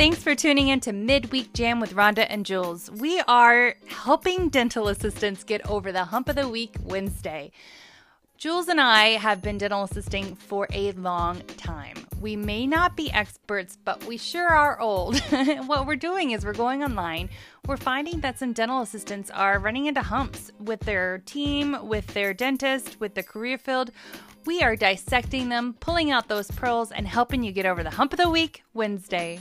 Thanks for tuning in to Midweek Jam with Rhonda and Jules. We are helping dental assistants get over the hump of the week Wednesday. Jules and I have been dental assisting for a long time. We may not be experts, but we sure are old. what we're doing is we're going online. We're finding that some dental assistants are running into humps with their team, with their dentist, with the career field. We are dissecting them, pulling out those pearls, and helping you get over the hump of the week Wednesday.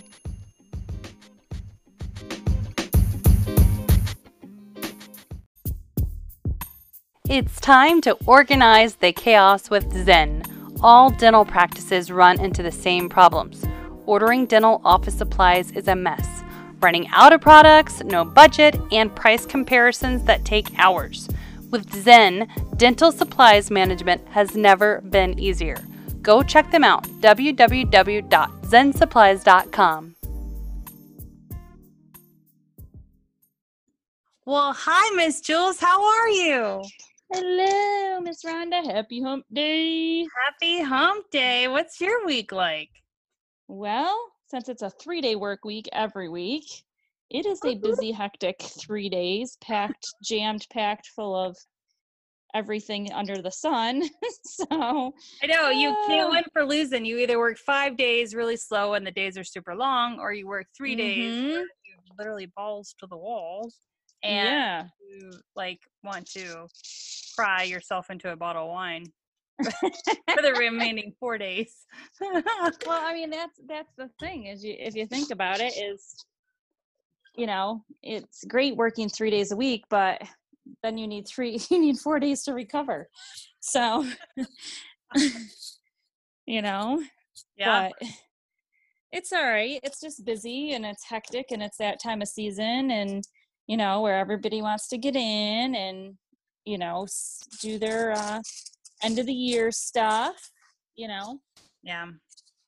It's time to organize the chaos with Zen. All dental practices run into the same problems. Ordering dental office supplies is a mess. Running out of products, no budget, and price comparisons that take hours. With Zen, dental supplies management has never been easier. Go check them out www.zensupplies.com. Well, hi, Miss Jules. How are you? Hello, Miss Rhonda. Happy hump day. Happy hump day. What's your week like? Well, since it's a three day work week every week, it is a busy, hectic three days, packed, jammed, packed full of everything under the sun. so I know you can't uh, win for losing. You either work five days really slow and the days are super long, or you work 3 days Mhm. where you literally balls to the walls and yeah. you like want to cry yourself into a bottle of wine for the remaining four days. Well, I mean that's that's the thing is you if you think about it is you know, it's great working 3 days a week, but then you need 3 you need 4 days to recover. So you know, yeah. but it's all right. It's just busy and it's hectic and it's that time of season and you know where everybody wants to get in and you know do their uh, end of the year stuff. You know, yeah.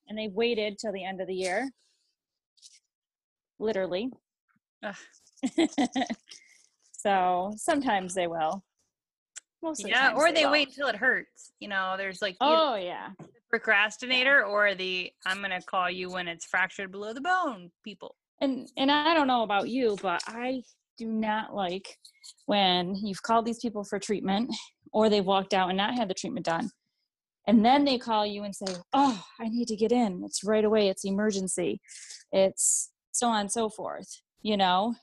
and they waited till the end of the year, literally. So sometimes they will. Most of the Yeah. Or they won't. wait until it hurts. You know, there's like you- Oh yeah, the procrastinator or the I'm going to call you when it's fractured below the bone people. and and I don't know about you, but I do not like when you've called these people for treatment or they've walked out and not had the treatment done. And then they call you and say, Oh, I need to get in. It's right away. It's emergency. It's so on and so forth. You know,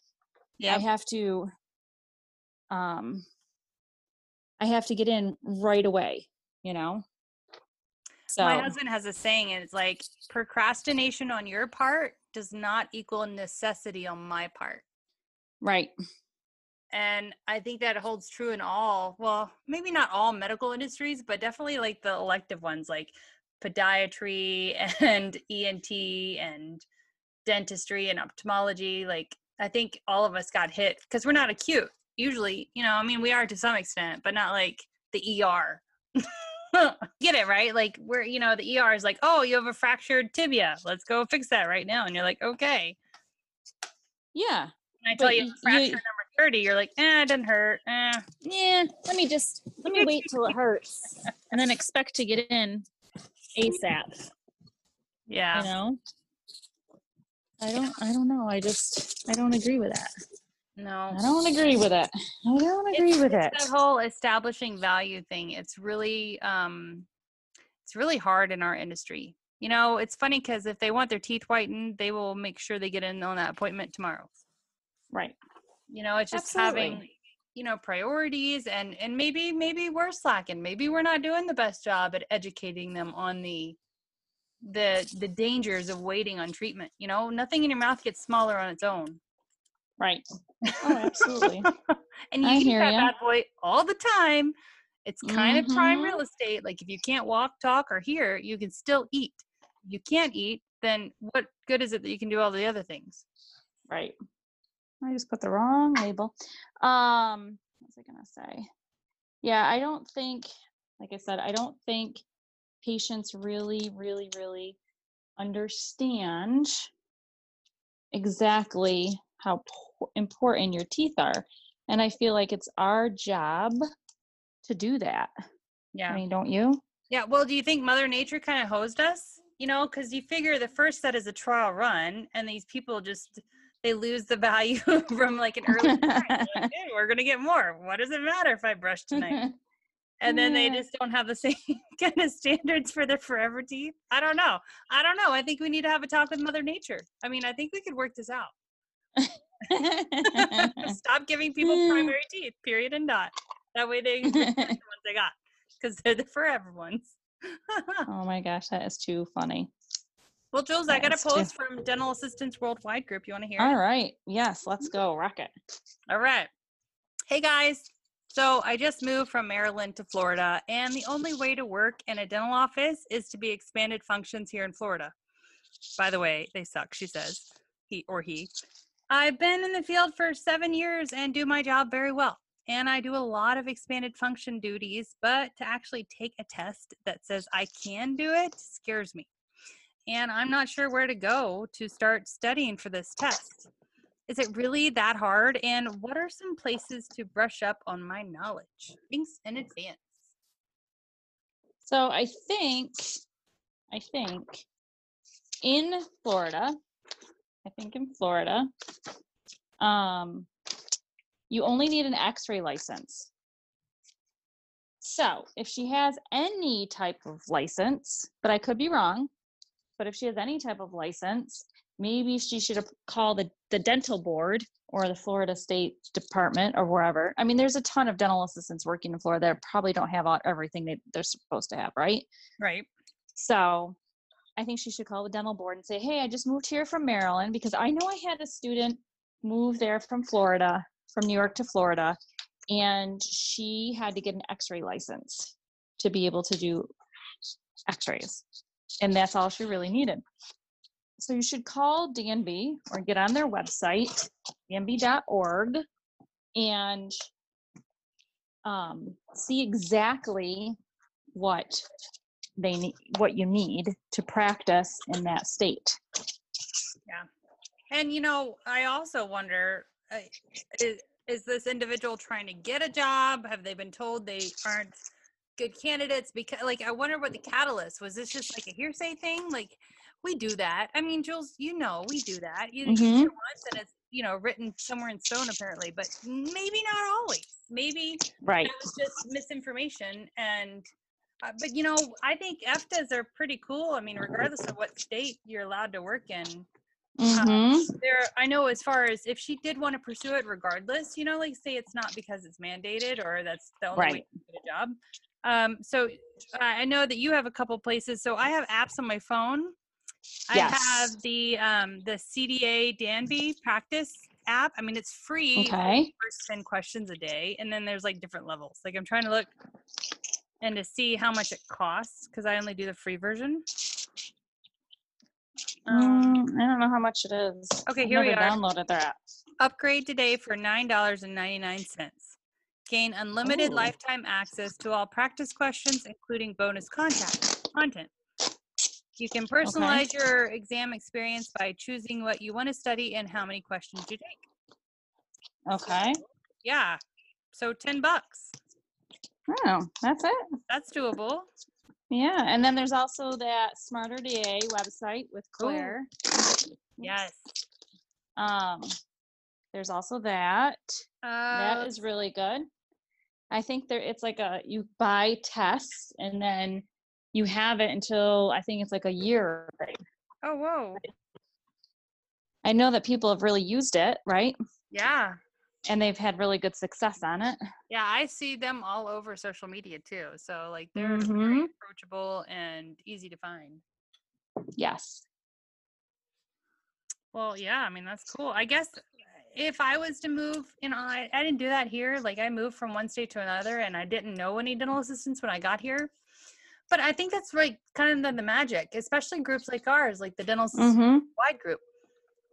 I have to um I have to get in right away, you know? So My husband has a saying, and it's like procrastination on your part does not equal necessity on my part. Right. And I think that holds true in all, well, maybe not all medical industries, but definitely like the elective ones like podiatry and ENT and dentistry and ophthalmology. Like, I think all of us got hit because we're not acute. Usually, you know, I mean, we are to some extent, but not like the ER. Get it right? Like, we're, you know, the ER is like, oh, you have a fractured tibia. Let's go fix that right now. And you're like, okay. Yeah. I tell you, fracture you- number 30, you're like, eh, it doesn't hurt. Eh. Yeah, let me just let me wait till it hurts and then expect to get in ASAP. Yeah. You know? I don't I don't know. I just I don't agree with that. No. I don't agree with it. I don't agree It's- with it. it's That whole establishing value thing, it's really um it's really hard in our industry. You know, it's funny because if they want their teeth whitened, they will make sure they get in on that appointment tomorrow. Right. You know, it's just Absolutely. having you know priorities and and maybe maybe we're slacking maybe we're not doing the best job at educating them on the the the dangers of waiting on treatment you know nothing in your mouth gets smaller on its own Right. Oh, absolutely. and you I hear that ya. bad boy all the time. It's kind of prime Mhm. real estate. Like if you can't walk, talk, or hear, you can still eat. If you can't eat, then what good is it that you can do all the other things? Right. I just put the wrong label. Um, what was I gonna say? Yeah, I don't think, like I said, I don't think patients really, really, really understand exactly how important your teeth are. And I feel like it's our job to do that. Yeah. I mean, don't you? yeah. Well, do you think Mother Nature kind of hosed us? you know, because you figure the first set is a trial run, and these people just they lose the value from like an early. time. Like, "Hey, we're gonna get more. What does it matter if I brush tonight? and then they just don't have the same kind of standards for their forever teeth. I don't know. I don't know. I think we need to have a talk with Mother Nature. I mean, I think we could work this out. Stop giving people hmm. primary teeth, period and dot. That way they the ones they got because they're the forever ones. oh my gosh, that is too funny. Well, Jules, I got a post from Dental Assistants Worldwide group. You want to hear? it? All right. Yes, let's go. Rock it. All right. Hey guys. So I just moved from Maryland to Florida, and the only way to work in a dental office is to be expanded functions here in Florida. By the way, they suck, she says, he or he. I've been in the field for seven years and do my job very well. And I do a lot of expanded function duties, but to actually take a test that says I can do it scares me. And I'm not sure where to go to start studying for this test. Is it really that hard? And what are some places to brush up on my knowledge? Thanks in advance. So I think, I think in Florida, I think in Florida, um, you only need an X-ray license. So if she has any type of license, but I could be wrong, but if she has any type of license, maybe she should call the, the dental board or the Florida State Department or wherever. I mean, there's a ton of dental assistants working in Florida that probably don't have all, everything they, they're supposed to have, right? Right. So I think she should call the dental board and say, hey, I just moved here from Maryland because I know I had a student move there from Florida, from New York to Florida, and she had to get an x ray license to be able to do x rays. And that's all she really needed. So you should call DNB or get on their website, dnb.org, and um, see exactly what they need what you need to practice in that state Yeah, And you know, I also wonder uh, is, is this individual trying to get a job? Have they been told they aren't good candidates? Because, like, I wonder what the catalyst was. This just like a hearsay thing? Like, we do that. I mean, Jules, you know, we do that. You, Mhm. hear once and it's you know written somewhere in stone apparently, but maybe not always. Maybe right it was just misinformation and uh, but you know i think EFDAs are pretty cool i mean regardless of what state you're allowed to work in hmm there i know as far as if she did want to pursue it regardless you know like say it's not because it's mandated or that's the only way to get a job um so uh, i know that you have a couple places so i have apps on my phone. Yes. i have the um the cda danby practice app. I mean it's free okay. first 10 questions a day and then there's like different levels. Like i'm trying to look and to see how much it costs because i only do the free version. Um, Mm, i don't know how much it is. Okay, I've here we are. downloaded their app upgrade today for $9.99 gain unlimited Ooh. lifetime access to all practice questions including bonus contact content. You can personalize your exam experience by choosing what you want to study and how many questions you take. Okay. Yeah so 10 bucks. Oh that's it. That's doable. Yeah and then there's also that smarter da website with claire. Yes. Um there's also that. Uh, that is really good i think there it's like a you buy tests and then you have it until i think it's like a year oh whoa i know that people have really used it right yeah and they've had really good success on it Yeah, I see them all over social media too. So like they're Mhm. very approachable and easy to find. yes Well, yeah, I mean that's cool. I guess if I was to move, you know, I, I didn't do that here. Like I moved from one state to another and I didn't know any dental assistants when I got here. But I think that's like kind of the, the magic, especially groups like ours, like the dental mm-hmm. wide group.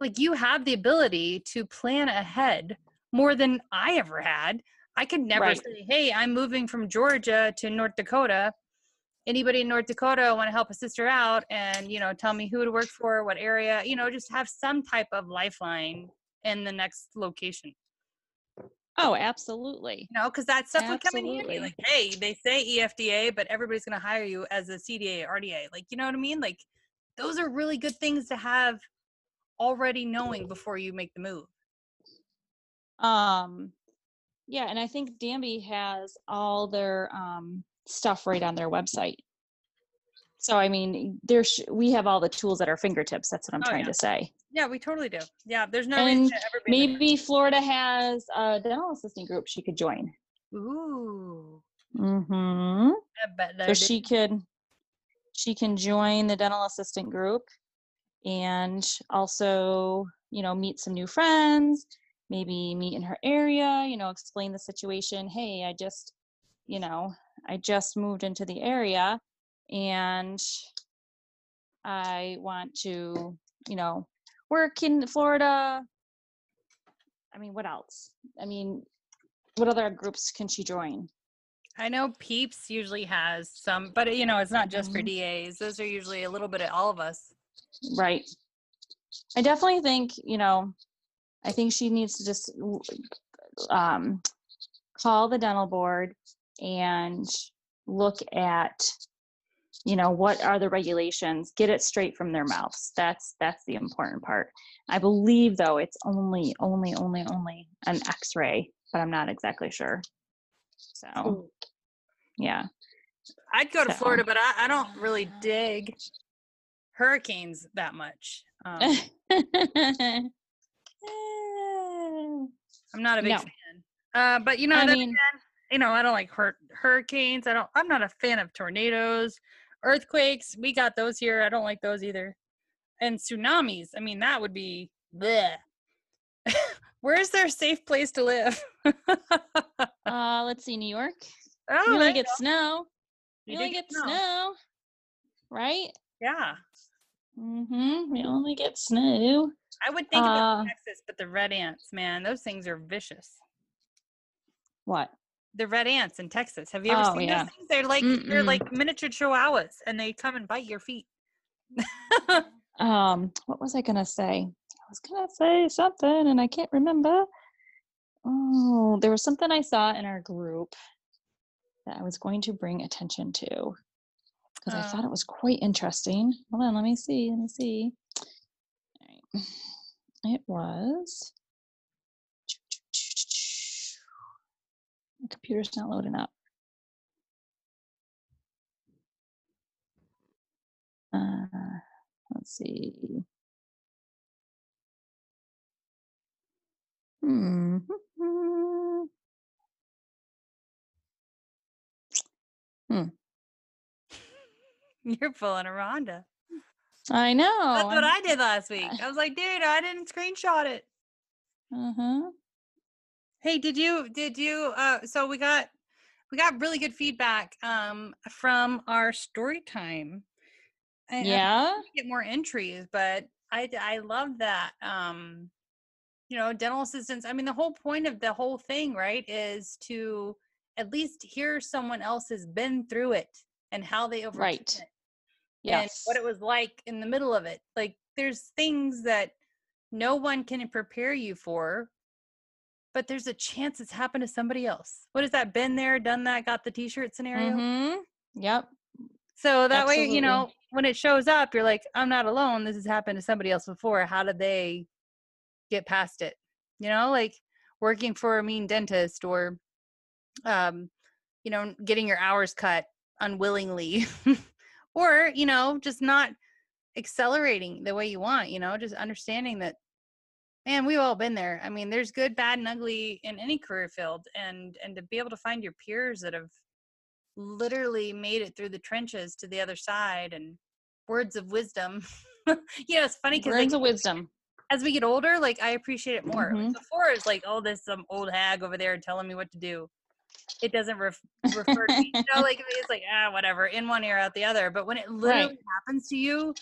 Like you have the ability to plan ahead more than I ever had. I could never Right. say, "Hey, I'm moving from Georgia to North Dakota. Anybody in North Dakota want to help a sister out and, you know, tell me who to work for, what area, you know, just have some type of lifeline in the next location." oh absolutely You know, because that stuff would come in handy. Like, hey, they say EFDA, but everybody's going to hire you as a CDA, RDA. Like, you know what I mean? Like, those are really good things to have already knowing before you make the move. Um, yeah, and I think Danby has all their um, stuff right on their website. So I mean, there's we have all the tools at our fingertips. That's what I'm Oh, trying yeah. to say. Yeah, we totally do. Yeah, there's no And reason to ever be. Maybe Florida has a dental assistant group she could join. Ooh, Mm-hmm. I bet So she could she can join the dental assistant group and also, you know, meet some new friends, maybe meet in her area, you know, explain the situation. Hey, I just, you know, I just moved into the area and I want to, you know, work in Florida. I mean, what else? I mean, what other groups can she join? I know Peeps usually has some, but you know, it's not just for Mhm. DAs. Those are usually a little bit of all of us. Right. I definitely think, you know, I think she needs to just um, call the dental board and look at, you know, what are the regulations, get it straight from their mouths. That's that's the important part. I believe though it's only only only only an x-ray, but I'm not exactly sure. So, yeah. I'd go to So- Florida, but I, I don't really dig hurricanes that much. Um, I'm not a big No. fan. Uh, but you know, I mean, again, you know, I don't like hur- hurricanes. I don't. I'm not a fan of tornadoes, earthquakes. We got those here. I don't like those either. And tsunamis. I mean, that would be. Bleh. Where's their safe place to live? uh, let's see, New York. oh, you only get go. snow. You You only get get snow, right? Yeah, Mm-hmm. We only get snow. I would think about Uh, Texas, but the red ants, man, those things are vicious. What? The red ants in Texas. Have you ever Oh, seen yeah. those things? They're like they're like miniature chihuahuas, and they come and bite your feet. Um, what was I gonna say? I was gonna say something and I can't remember. Oh, there was something I saw in our group that I was going to bring attention to because I thought Uh. it was quite interesting. Hold on, let me see. Let me see. All right. It was. My computer's not loading up. Uh, let's see. Hmm. Hmm. You're pulling a Rhonda. I know. That's what I did last week. I was like, dude, I didn't screenshot it. Uh huh. Hey, did you did you uh so we got we got really good feedback um from our story time. I- I Yeah. to get more entries, but I I love that. Um, you know, dental assistants. I mean, the whole point of the whole thing, right, is to at least hear someone else has been through it and how they overcame Right. it and Yes. what it was like in the middle of it. Like, there's things that no one can prepare you for, but there's a chance it's happened to somebody else. What is that? Been there, done that, got the T-shirt scenario. Mm-hmm. Yep. So that way, you know, when it shows up, you're like, I'm not alone. This has happened to somebody else before. How did they get past it? You know, like working for a mean dentist or, um, you know, getting your hours cut unwillingly, or you know, just not accelerating the way you want. You know, just understanding that, man, we've all been there. I mean, there's good, bad, and ugly in any career field, and and to be able to find your peers that have literally made it through the trenches to the other side and words of wisdom. yeah it's funny because Words like, of wisdom. as we get older, like I appreciate it more. Like, Mhm. before it's like, oh, this some old hag over there telling me what to do. It doesn't ref- refer to me. You know, like it's like ah, whatever, in one ear out the other. But when it literally happens to you,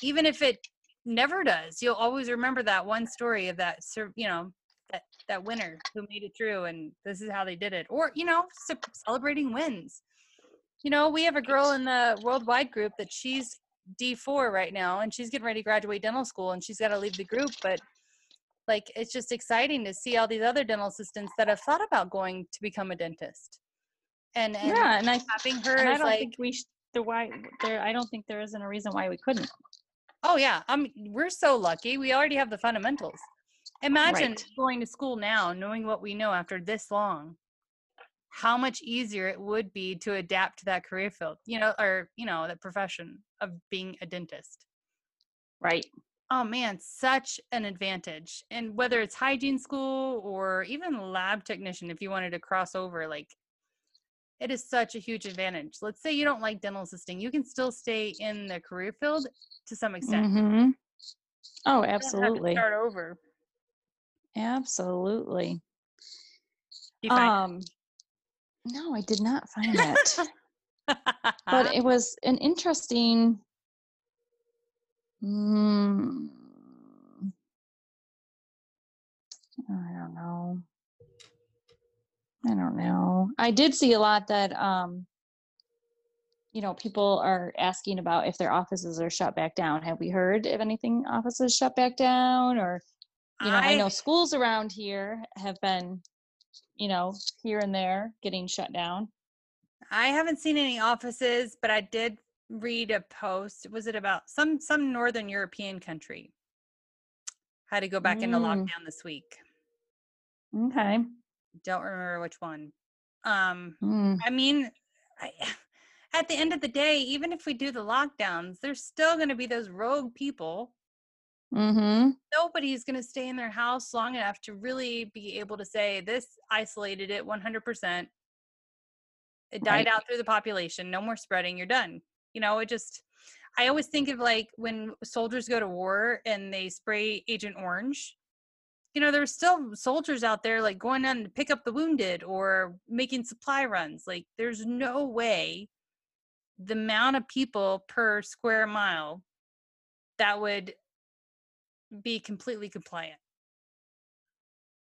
even if it never does, you'll always remember that one story of that, you know, that that winner who made it through, and this is how they did it. Or you know, celebrating wins. You know, we have a girl in the worldwide group that she's D4 right now and she's getting ready to graduate dental school and she's got to leave the group. But like, it's just exciting to see all these other dental assistants that have thought about going to become a dentist. And, and yeah, and I having her and I don't like, think we sh- the why there. I don't think there isn't a reason why we couldn't. Oh yeah, um, we're so lucky. We already have the fundamentals. Imagine Right. going to school now, knowing what we know after this long. How much easier it would be to adapt to that career field, you know, or you know, that profession of being a dentist. Right. Oh man, such an advantage. And whether it's hygiene school or even lab technician, if you wanted to cross over, like it is such a huge advantage. Let's say you don't like dental assisting, you can still stay in the career field to some extent. Mm-hmm. Oh, You have to absolutely. Start over. Absolutely. Um, no, I did not find it. it. but it was an interesting mm, i don't know i don't know i did see a lot that um you know people are asking about if their offices are shut back down have we heard if anything offices shut back down or you know i know schools around here have been you know here and there getting shut down I haven't seen any offices, but I did read a post. Was it about some some northern European country? Had to go back into Mm. lockdown this week. okay Don't remember which one. Um, Mm. I mean, I, at the end of the day, even if we do the lockdowns, there's still going to be those rogue people. mm-hmm Nobody's going to stay in their house long enough to really be able to say this isolated it 100%. It died Right. out through the population. No more spreading. You're done. You know, it just, I always think of like when soldiers go to war and they spray Agent Orange. You know, there's still soldiers out there like going on to pick up the wounded or making supply runs. Like, there's no way the amount of people per square mile that would be completely compliant.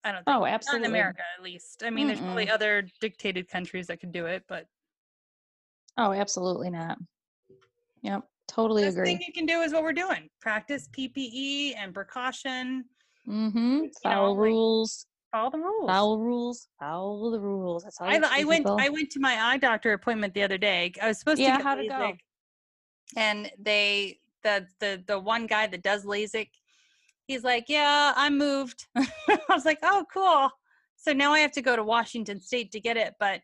I don't think Oh, not absolutely. in America at least. I mean, there's probably other dictated countries that could do it, but Oh, absolutely not. Yep, totally best thing you can do is what we're doing: practice PPE and precaution. Mm-hmm. know, Follow like, rules. Follow the rules. Follow rules. Follow the rules. That's all I, I went. people. I went to my eye doctor appointment the other day. I was supposed Yeah, to get how'd it go? And they the the the one guy that does LASIK, he's like, "Yeah, I moved." I was like, "Oh, cool." So now I have to go to Washington State to get it, but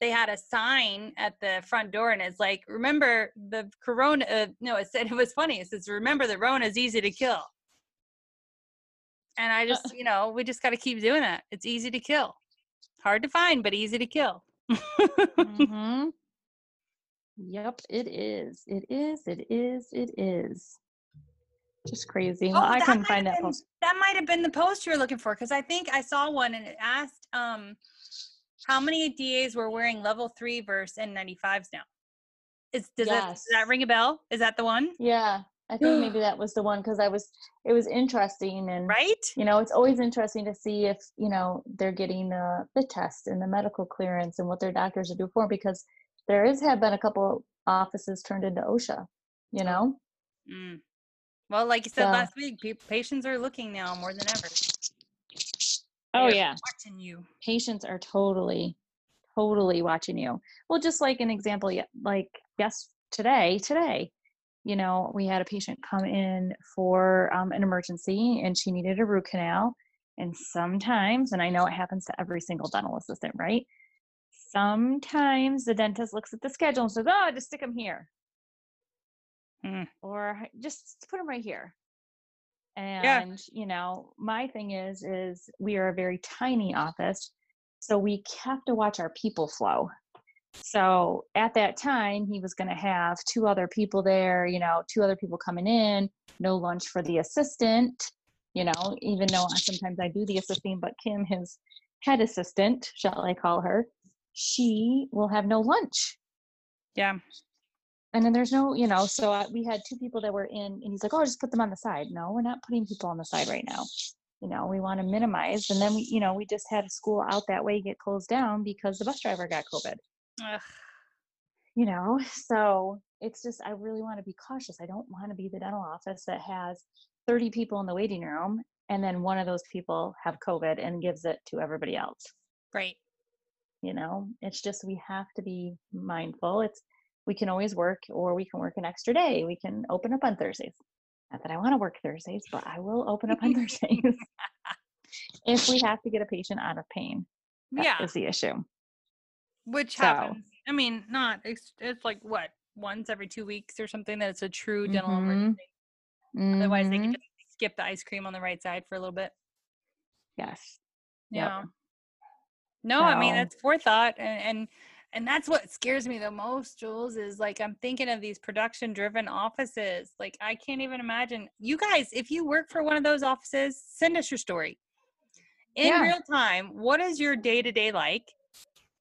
they had a sign at the front door, and it's like, "Remember the corona." Uh, no, it said it was funny. It says, "Remember the Rona is easy to kill." And I just, you know, we just got to keep doing that. It's easy to kill. Hard to find, but easy to kill. mm-hmm. Yep, it is. It is. It is. It is. Just crazy. Well, Oh, I couldn't find that been- post. That might have been the post you were looking for because I think I saw one and it asked um how many DAs were wearing level three versus N95s now. Is does, that, does that ring a bell? Is that the one? Yeah, I think maybe that was the one because I was. It was interesting and Right? you know it's always interesting to see if you know they're getting the the test and the medical clearance and what their doctors are doing for 'em, because there is have been a couple offices turned into OSHA. You know. Mm. Well, like you said So- last week, patients are looking now more than ever. Oh They're yeah, watching you. patients are totally, totally watching you. Well, just like an example, like yes, today, today, you know, we had a patient come in for um, an emergency and she needed a root canal. And sometimes, and I know it happens to every single dental assistant, right? Sometimes the dentist looks at the schedule and says, "Oh, just stick them here," Mm. or just put them right here. And you know, my thing is, is we are a very tiny office, so we have to watch our people flow. So at that time, he was going to have two other people there, you know, two other people coming in, no lunch for the assistant, you know, even though I- sometimes I do the assisting, but Kim, his head assistant, shall I call her, she will have no lunch. Yeah. And then there's no, you know, so uh, we had two people that were in, and he's like, oh, just put them on the side. No, we're not putting people on the side right now. You know, we want to minimize. And then we, you know, we just had a school out that way get closed down because the bus driver got COVID Ugh. you know so it's just i really want to be cautious i don't want to be the dental office that has 30 people in the waiting room and then one of those people have covid and gives it to everybody else Right. you know it's just we have to be mindful it's we can always work or we can work an extra day. We can open up on Thursdays. Not that I want to work Thursdays, but I will open up on Thursdays if we have to get a patient out of pain. That yeah. is the issue. Which So- happens. I mean, not it's, it's like what once every two weeks or something that it's a true dental Mhm. emergency. Otherwise, they can just skip the ice cream on the right side for a little bit. yes. Yep. Yeah. No, I mean that's forethought, and and and that's what scares me the most, Jules. Is like I'm thinking of these production-driven offices. Like I can't even imagine. You guys, if you work for one of those offices, send us your story in Yeah. real time. What is your day-to-day like?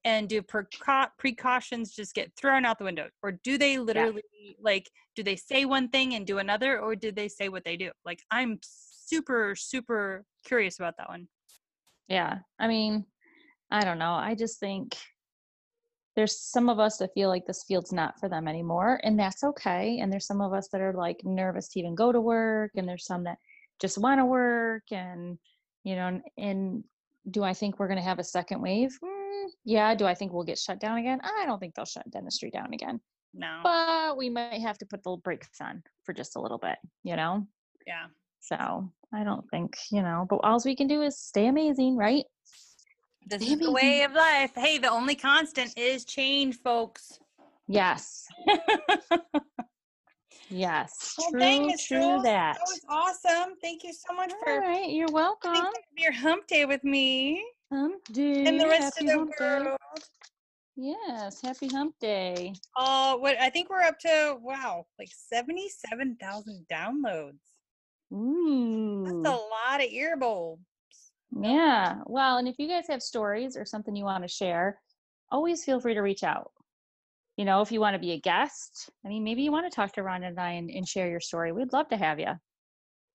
And do precau- precautions just get thrown out the window, or do they literally like? Do they say one thing and do another, or do they say what they do? Like I'm super super curious about that one. Yeah. I mean, I don't know. I just think there's some of us that feel like this field's not for them anymore, and that's okay. And there's some of us that are like nervous to even go to work, and there's some that just want to work, and you know, and, and do I think we're going to have a second wave? Mm, Mm, yeah. Do I think we'll get shut down again? I don't think they'll shut dentistry down again, No. but we might have to put the brakes on for just a little bit, you know? yeah. So I don't think, you know, but all we can do is stay amazing, right? This Stay is the way of life. Hey, the only constant is change, folks. Yes. Yes. Well, true, Miss true Jules, that. was awesome. Thank you so much All for right, you're welcome. your hump day with me Hump day. and the rest happy of the hump day. world. Yes, happy hump day. Oh, what I think we're up to wow, like seventy-seven thousand downloads. Ooh. That's a lot of ear bulbs. Yeah. Well, and if you guys have stories or something you want to share, always feel free to reach out. You know, if you want to be a guest, I mean, maybe you want to talk to Rhonda and I and, and share your story. We'd love to have you,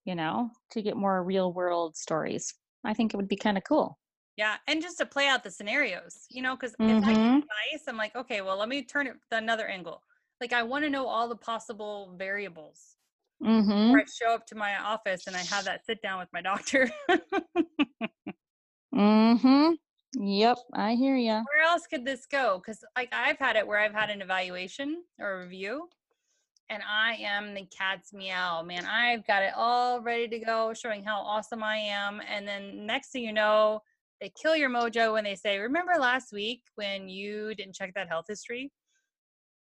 you know, to get more real world stories. I think it would be kind of cool. Yeah, and just to play out the scenarios, you know, because if I get Mhm. advice, I'm like, okay, well, let me turn it the another angle. Like, I want to know all the possible variables. Mm-hmm. Or I show up to my office and I have that sit down with my doctor. Mm-hmm. Yep, I hear you. where else could this go? Because like I've had it where I've had an evaluation or review, and I am the cat's meow, man. I've got it all ready to go, showing how awesome I am, and then next thing you know, they kill your mojo when they say, "Remember last week when you didn't check that health history?"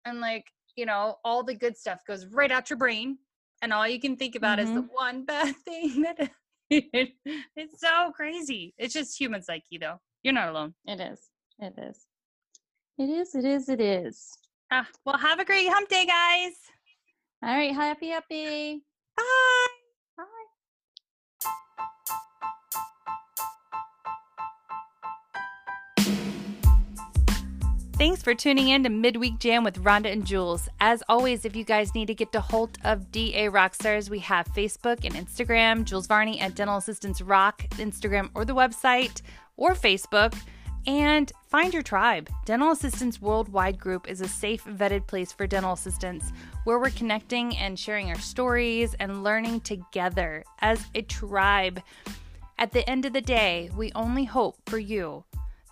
And like you know, all the good stuff goes right out your brain, and all you can think about is the one bad thing that. it's so crazy. It's just human psyche, though. You're not alone. It is. It is. It is. It is. It is. Ah, well, have a great hump day, guys. All right. Happy, happy. Bye. Thanks for tuning in to Midweek Jam with Rhonda and Jules. As always, if you guys need to get to hold of DA Rockstars, we have Facebook and Instagram, Jules Varney at Dental Assistants Rock, Instagram or the website or Facebook. And find your tribe. Dental Assistants Worldwide Group is a safe, vetted place for dental assistants where we're connecting and sharing our stories and learning together as a tribe. At the end of the day, we only hope for you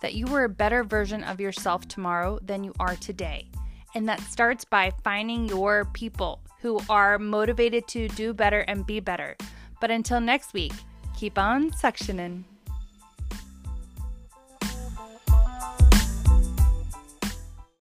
that you are a better version of yourself tomorrow than you are today. And that starts by finding your people who are motivated to do better and be better. But until next week, keep on suctioning.